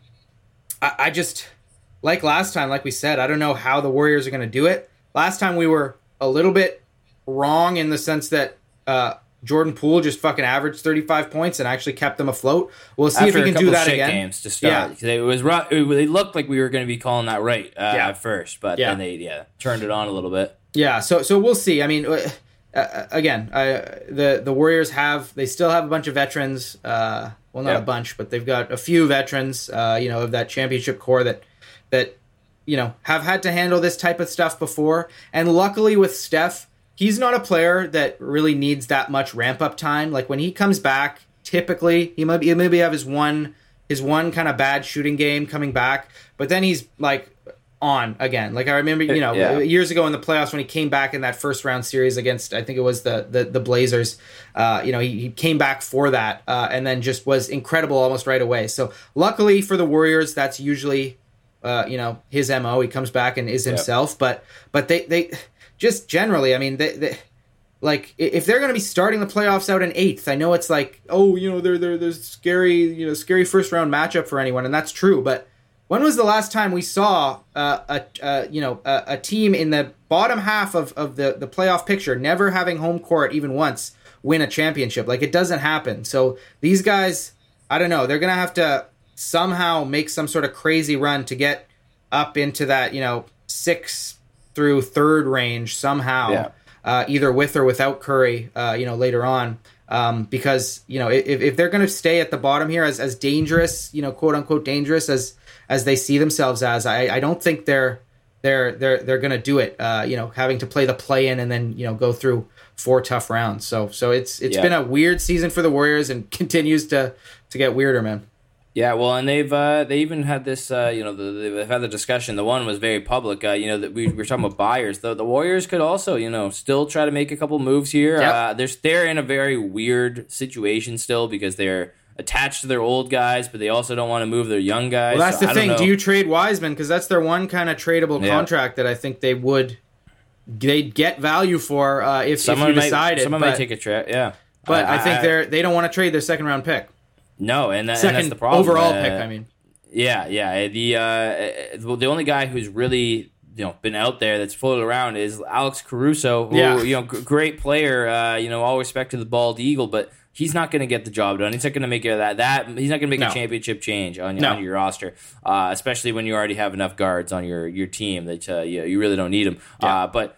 I, I just like last time, like we said, I don't know how the Warriors are going to do it. Last time we were a little bit wrong in the sense that uh, Jordan Poole just fucking averaged 35 points and actually kept them afloat. We'll see After if he can do that shit again. games to start, Yeah. it was rough. It, they looked like we were going to be calling that right uh, Yeah. at first, but Yeah. then they yeah turned it on a little bit. Yeah, so so we'll see. I mean, uh, uh, again, I, the the Warriors have they still have a bunch of veterans. Uh, well, not Yeah. a bunch, but they've got a few veterans. Uh, you know, of that championship core that that you know have had to handle this type of stuff before. And luckily with Steph, he's not a player that really needs that much ramp up time. Like when he comes back, typically he might be, he maybe have his one his one kind of bad shooting game coming back, but then he's like on again. Like I remember, you know, Yeah. years ago in the playoffs when he came back in that first round series against I think it was the the, the Blazers. Uh, you know, he, he came back for that uh, and then just was incredible almost right away. So luckily for the Warriors, that's usually uh, you know his mo. He comes back and is himself. But but they they just generally, I mean, they. they like if they're going to be starting the playoffs out in eighth, I know it's like, oh, you know, they're they're there's scary, you know, scary first round matchup for anyone, and that's true. But when was the last time we saw uh, a uh, you know a, a team in the bottom half of, of the the playoff picture never having home court even once win a championship? Like it doesn't happen. So these guys, I don't know, they're gonna have to somehow make some sort of crazy run to get up into that you know six through third range somehow Yeah. uh, either with or without Curry, uh, you know, later on. Um, because you know, if, if they're going to stay at the bottom here as, as dangerous, you know, quote unquote dangerous as as they see themselves as, I, I don't think they're they're they're they're going to do it. Uh, you know, having to play the play in and then you know go through four tough rounds. So so it's it's Yeah. been a weird season for the Warriors and *laughs* continues to to get weirder, man. Yeah, well, and they've uh, they even had this, uh, you know, the, they've had the discussion. The one was very public. Uh, you know, that we were talking about buyers. The, the Warriors could also, you know, still try to make a couple moves here. Yep. Uh, they're they're in a very weird situation still because they're attached to their old guys, but they also don't want to move their young guys. Well, that's So the I thing. Do you trade Wiseman because that's their one kind of tradable Yeah. contract that I think they would they'd get value for uh, if, if Someone you might, decided. someone but might take a trip. Yeah, but I, think they're they don't want to trade their second round pick, no, and, that, and that's second the problem. overall Uh, pick. I mean, Yeah, yeah. The uh, the only guy who's really you know been out there that's floated around is Alex Caruso. Who, Yeah. you know, g- great player. Uh, you know, all respect to the bald eagle, but he's not going to get the job done. He's not going to make that that he's not going to make No. a championship change on, No. on your roster, uh, especially when you already have enough guards on your your team that uh, you, you really don't need them. Uh, but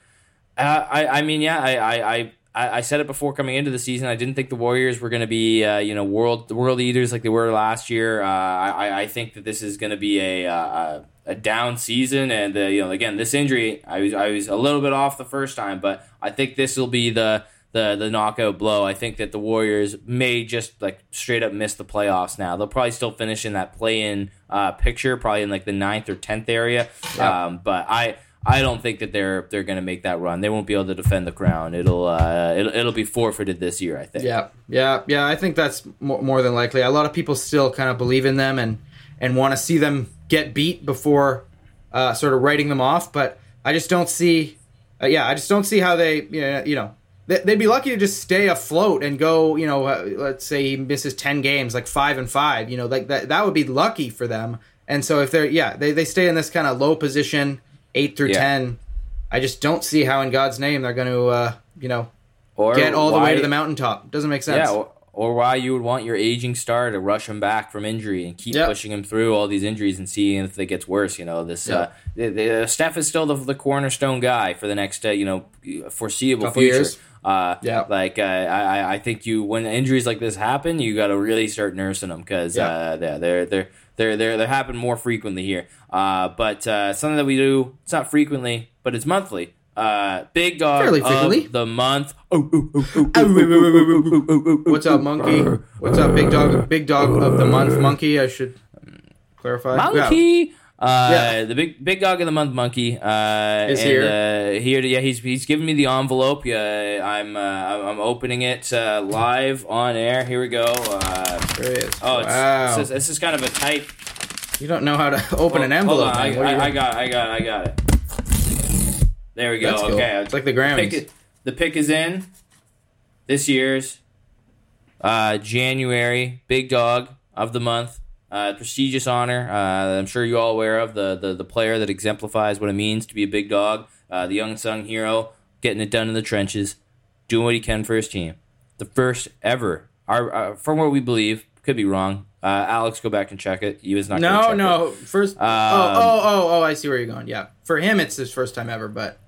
uh, I I mean yeah I I. I I I said it before coming into the season. I didn't think the Warriors were going to be, uh, you know, world world eaters like they were last year. Uh, I, I think that this is going to be a, uh, a a down season, and you know, again, this injury, I was I was a little bit off the first time, but I think this will be the the the knockout blow. I think that the Warriors may just like straight up miss the playoffs now. They'll probably still finish in that play in uh, picture, probably in like the ninth or tenth area. Yeah. Um, but I. I don't think that they're they're going to make that run. They won't be able to defend the crown. It'll uh, it'll, it'll be forfeited this year. I think. yeah, yeah, yeah. I think that's more, more than likely. A lot of people still kind of believe in them and and want to see them get beat before uh, sort of writing them off. But I just don't see. Uh, yeah, I just don't see how they. You know, you know they- they'd be lucky to just stay afloat and go. You know, uh, let's say he misses ten games, like five and five. You know, like that. That would be lucky for them. And so if they're yeah, they they stay in this kind of low position, eight through Yeah. ten. I just don't see how, in God's name, they're going to, uh, you know, Or get all the way to the mountaintop. Doesn't make sense. Yeah, or, why you would want your aging star to rush him back from injury and keep Yeah. pushing him through all these injuries and seeing if it gets worse. You know, this uh, the, the, Steph is still the, the cornerstone guy for the next uh, you know foreseeable Couple future. years. Uh, Yeah. like uh, I, I- I think you when injuries like this happen, you got to really start nursing them because Yeah. uh, they're they're they're they're they're they happen more frequently here. Uh, but uh, something that we do, it's not frequently, but it's monthly uh, big dog Fairly frequently. of the month. What's up, monkey? What's up, big dog? Big dog of the month, monkey. I should clarify. Monkey. Uh, yeah. the big big dog of the month, monkey, uh, is and, here. Uh, here, yeah, he's he's giving me the envelope. Yeah, I'm uh, I'm opening it uh, live on air. Here we go. Uh, there. Oh, wow. this, is, this is kind of a tight. You don't know how to *laughs* open an envelope. I, I, I got, I got, I got it. There we go. Okay, It's like the pick Grammys. it, the pick is in. This year's uh, January big dog of the month, uh, prestigious honor. Uh, I'm sure you're all aware of the, the the player that exemplifies what it means to be a big dog. Uh, the unsung hero, getting it done in the trenches, doing what he can for his team. The first ever, our, uh, from what we believe, could be wrong. Uh, Alex, go back and check it. He was not. gonna No, it. no. First. Um, oh, oh, oh, oh. I see where you're going. Yeah. For him, it's his first time ever. But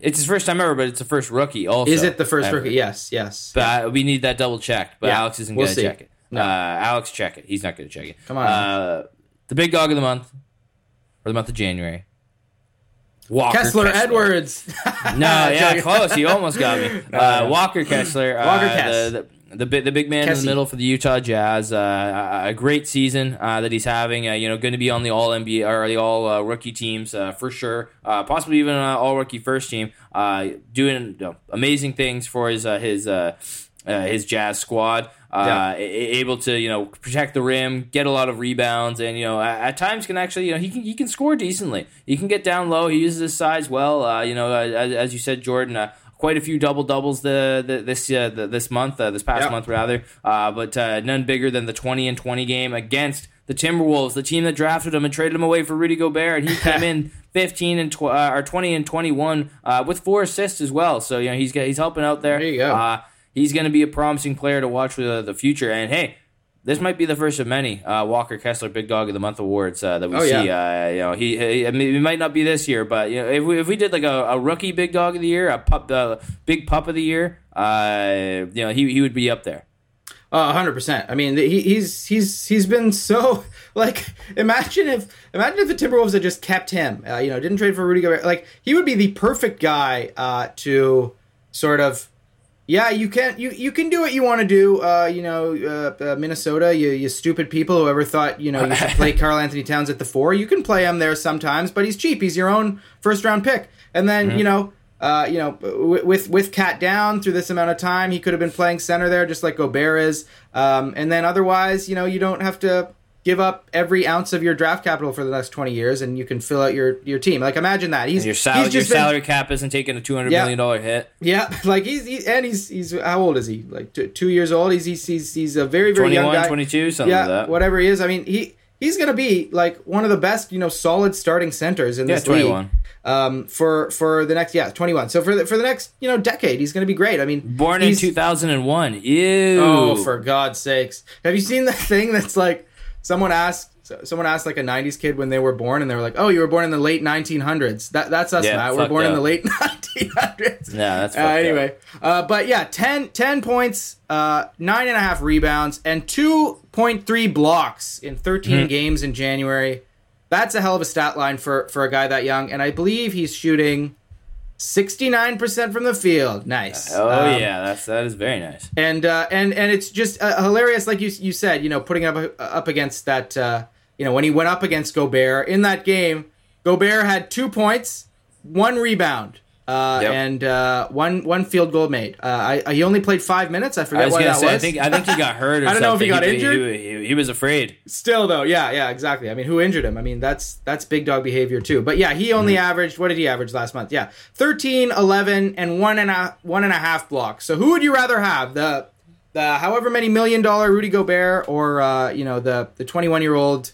It's his first time ever, but it's the first rookie. Also, is it the first ever. rookie? Yes. Yes. But uh, we need that double checked. But Yeah, Alex isn't we'll going to check it. No. Uh, Alex, check it. He's not going to check it. Come on. Uh, the big dog of the month, for the month of January. Walker Kessler, Edwards. No, *laughs* yeah, close. You almost got me. *laughs* Uh, Walker Kessler. Uh, Walker Kess. The, the, the, bi- the big man in the middle for the Utah Jazz. Uh, a great season uh, that he's having. Uh, you know, going to be on the All NBA or the All uh, Rookie teams uh, for sure. Uh, possibly even All Rookie first team. Uh, doing amazing things for his uh, his uh, uh, his Jazz squad. Uh, a- able to you know protect the rim, get a lot of rebounds, and you know at, at times can actually you know he can he can score decently. He can get down low. He uses his size well. Uh, you know as, as you said, Jordan. Quite a few double doubles the, the this uh, the, this month, uh, this past Yeah. month rather, uh, but uh, none bigger than the twenty and twenty game against the Timberwolves, the team that drafted him and traded him away for Rudy Gobert, and he came *laughs* in fifteen and tw- uh, or twenty and twenty one uh, with four assists as well. So you know he's got, he's helping out there. There you go. Uh, he's going to be a promising player to watch for the, the future. And hey, this might be the first of many uh, Walker Kessler Big Dog of the Month awards uh, that we Oh, see. yeah. Uh, you know, he, he I mean, it might not be this year, but you know, if we, if we did like a, a rookie Big Dog of the year, a pup, uh, Big Pup of the year, uh, you know, he he would be up there. Uh, hundred percent. I mean, he, he's he's he's been so *laughs* like. Imagine if imagine if the Timberwolves had just kept him. Uh, you know, didn't trade for Rudy Gobert. Like he would be the perfect guy uh, to sort of. Yeah, you can you you can do what you want to do. Uh, you know, uh, uh, Minnesota, you you stupid people who ever thought you know you should play *laughs* Karl-Anthony Towns at the four. You can play him there sometimes, but he's cheap. He's your own first round pick, and then you know uh, you know, w- with with Cat down through this amount of time, he could have been playing center there, just like Gobert is. Um, and then otherwise, you know, you don't have to give up every ounce of your draft capital for the next twenty years, and you can fill out your your team. Like imagine that he's Your, sal- he's your been- salary cap isn't taking a two hundred Yeah. million dollar hit. yeah, *laughs* like he's he, and he's he's how old is he? Like t- two years old. He's he's he's, he's a very very young guy. 22, something yeah, like that. whatever he is. I mean, he he's gonna be like one of the best, you know, solid starting centers in Yeah, this 21. league. Um, for for the next yeah twenty one. So for the for the next you know decade, he's gonna be great. I mean, Born in two thousand and one. Ew. Oh, for God's sakes! Have you seen the *laughs* thing that's like someone asked someone asked like a '90s kid when they were born, and they were like, "Oh, you were born in the late 1900s." That that's us, Yeah, Matt. We're born in the late *laughs* 1900s. Yeah, that's Uh, up. anyway, uh, but yeah, 10, 10 points, uh, nine and a half rebounds, and two point three blocks in 13 Hmm. games in January. That's a hell of a stat line for for a guy that young, and I believe he's shooting. 69% from the field. Nice. Oh Um, yeah, that's that is very nice. and uh, and and it's just uh, hilarious, like you you said, you know, putting up up against that, uh, you know, when he went up against Gobert in that game, Gobert had two points, one rebound, uh, Yep. and uh, one one field goal made. Uh, I, I he only played five minutes. I forget I why that say, was. I think I think he got hurt. *laughs* Or I don't know if he something. got injured. He, he- he was afraid. Still though, yeah, yeah, exactly. I mean, who injured him? I mean, that's that's big dog behavior too. But yeah, he only averaged what did he average last month? Yeah, 13, 11, and one and a one and a half blocks. So who would you rather have the the however many million dollar Rudy Gobert or uh, you know the the twenty one year old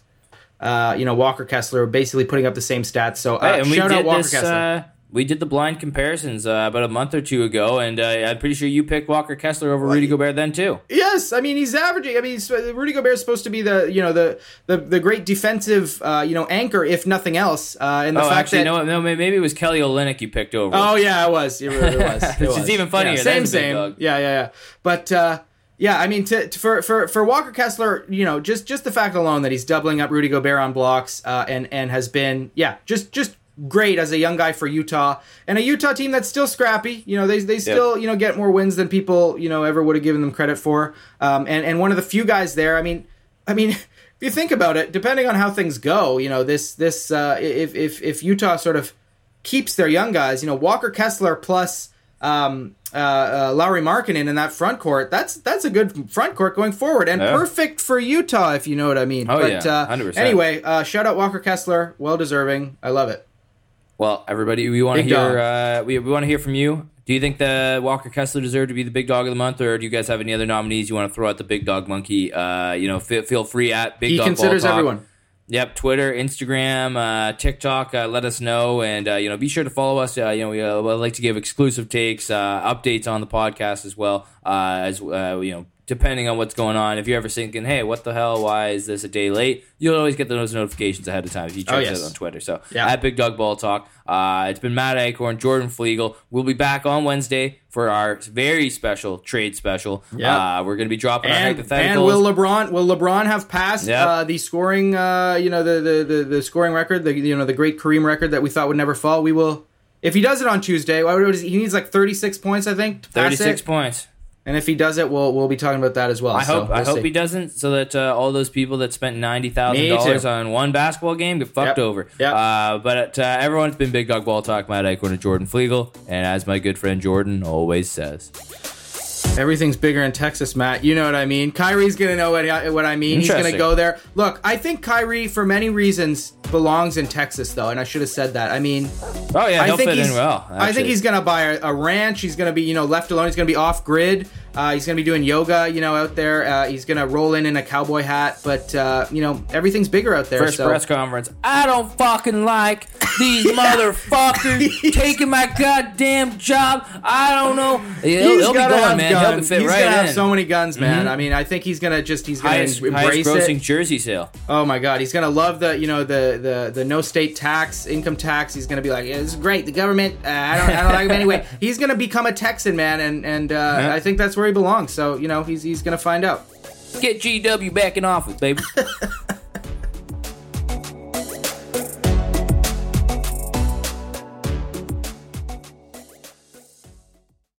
uh, you know Walker Kessler basically putting up the same stats. So uh, Hey, and we shout did out Walker this. Kessler. Uh, we did the blind comparisons uh, about a month or two ago, and uh, I'm pretty sure you picked Walker Kessler over Rudy Gobert then too. Yes, I mean he's averaging. I mean Rudy Gobert is supposed to be the you know the the, the great defensive uh, you know anchor if nothing else. Uh, and the Oh, fact actually, that no, no, maybe it was Kelly Olynyk you picked over. Oh yeah, it was. It really *laughs* was. It Which is even funnier. Yeah, same, That's a big same. Yeah, yeah, yeah. But uh, yeah, I mean, to, to- for for for Walker Kessler, you know, just just the fact alone that he's doubling up Rudy Gobert on blocks uh, and and has been yeah, just just great as a young guy for Utah and a Utah team that's still scrappy. You know, they they still you know get more wins than people you know ever would have given them credit for. Um, and and one of the few guys there. I mean, I mean. *laughs* If you think about it, depending on how things go, you know this this uh, if if if Utah sort of keeps their young guys. You know, Walker Kessler plus um, uh, uh, Lauri Markkanen in that front court. That's that's a good front court going forward, and Yeah. perfect for Utah if you know what I mean. Oh, but, yeah, uh, 100%. Anyway, uh, shout out Walker Kessler, well deserving. I love it. Well, everybody, we want to hear. Uh, we we want to hear from you. Do you think the Walker Kessler deserved to be the big dog of the month, or do you guys have any other nominees you want to throw out the big dog monkey? Uh, you know, feel, feel free at big He dog. Considers everyone. Yep, Twitter, Instagram, uh, TikTok. Uh, let us know, and uh, you know, be sure to follow us. Uh, you know, we uh, would like to give exclusive takes, uh, updates on the podcast as well. Uh, as uh, you know, depending on what's going on. If you're ever thinking, "Hey, what the hell? Why is this a day late?" You'll always get those notifications ahead of time if you check Oh, us yes. out on Twitter. So Yeah. at Big Dog Ball Talk. Uh, it's been Matt Acorn, Jordan Flegel. We'll be back on Wednesday for our very special trade special. Yeah. Uh, we're going to be dropping And, our hypotheticals. and will LeBron will LeBron have passed Yep. uh, the scoring uh, you know the, the, the, the scoring record the you know the great Kareem record that we thought would never fall we will if he does it on Tuesday what is he he needs like 36 points I think 36 points. And if he does it we'll we'll be talking about that as well I so hope I we'll hope see. he doesn't, so that uh, all those people that spent ninety thousand dollars on one basketball game get fucked Yep. over. Yep. Uh, but uh, everyone, it's been Big Dog Ball Talk. Matt Acorn and Jordan Flegel, and as my good friend Jordan always says, Everything's bigger in Texas, Matt. You know what I mean. Kyrie's gonna know what I, what I mean. He's gonna go there. Look, I think Kyrie, for many reasons, belongs in Texas, though, and I should have said that. I mean, "Oh yeah, I he'll think fit he's. in well." I think he's gonna buy a, a ranch. He's gonna be, you know, left alone. He's gonna be off grid. Uh, he's gonna be doing yoga, you know, out there. Uh, he's gonna roll in in a cowboy hat, but uh, you know, everything's bigger out there. first so press conference. I don't fucking like these *laughs* motherfuckers *laughs* taking my goddamn job. I don't know. He'll, He's he'll be going, man. guns. He'll fit he's right gonna in. Mm-hmm. have so many guns, man. I mean, I think he's gonna just he's gonna highest, highest embrace grossing it. jersey sale. Oh my god, he's gonna love the you know the the the no state tax, income tax. He's gonna be like, yeah, this is great. The government, uh, I don't I don't like him anyway. *laughs* He's gonna become a Texan man, and and uh, Yeah. I think that's where he belongs. So you know he's he's gonna find out. Get GW back in office, baby. *laughs*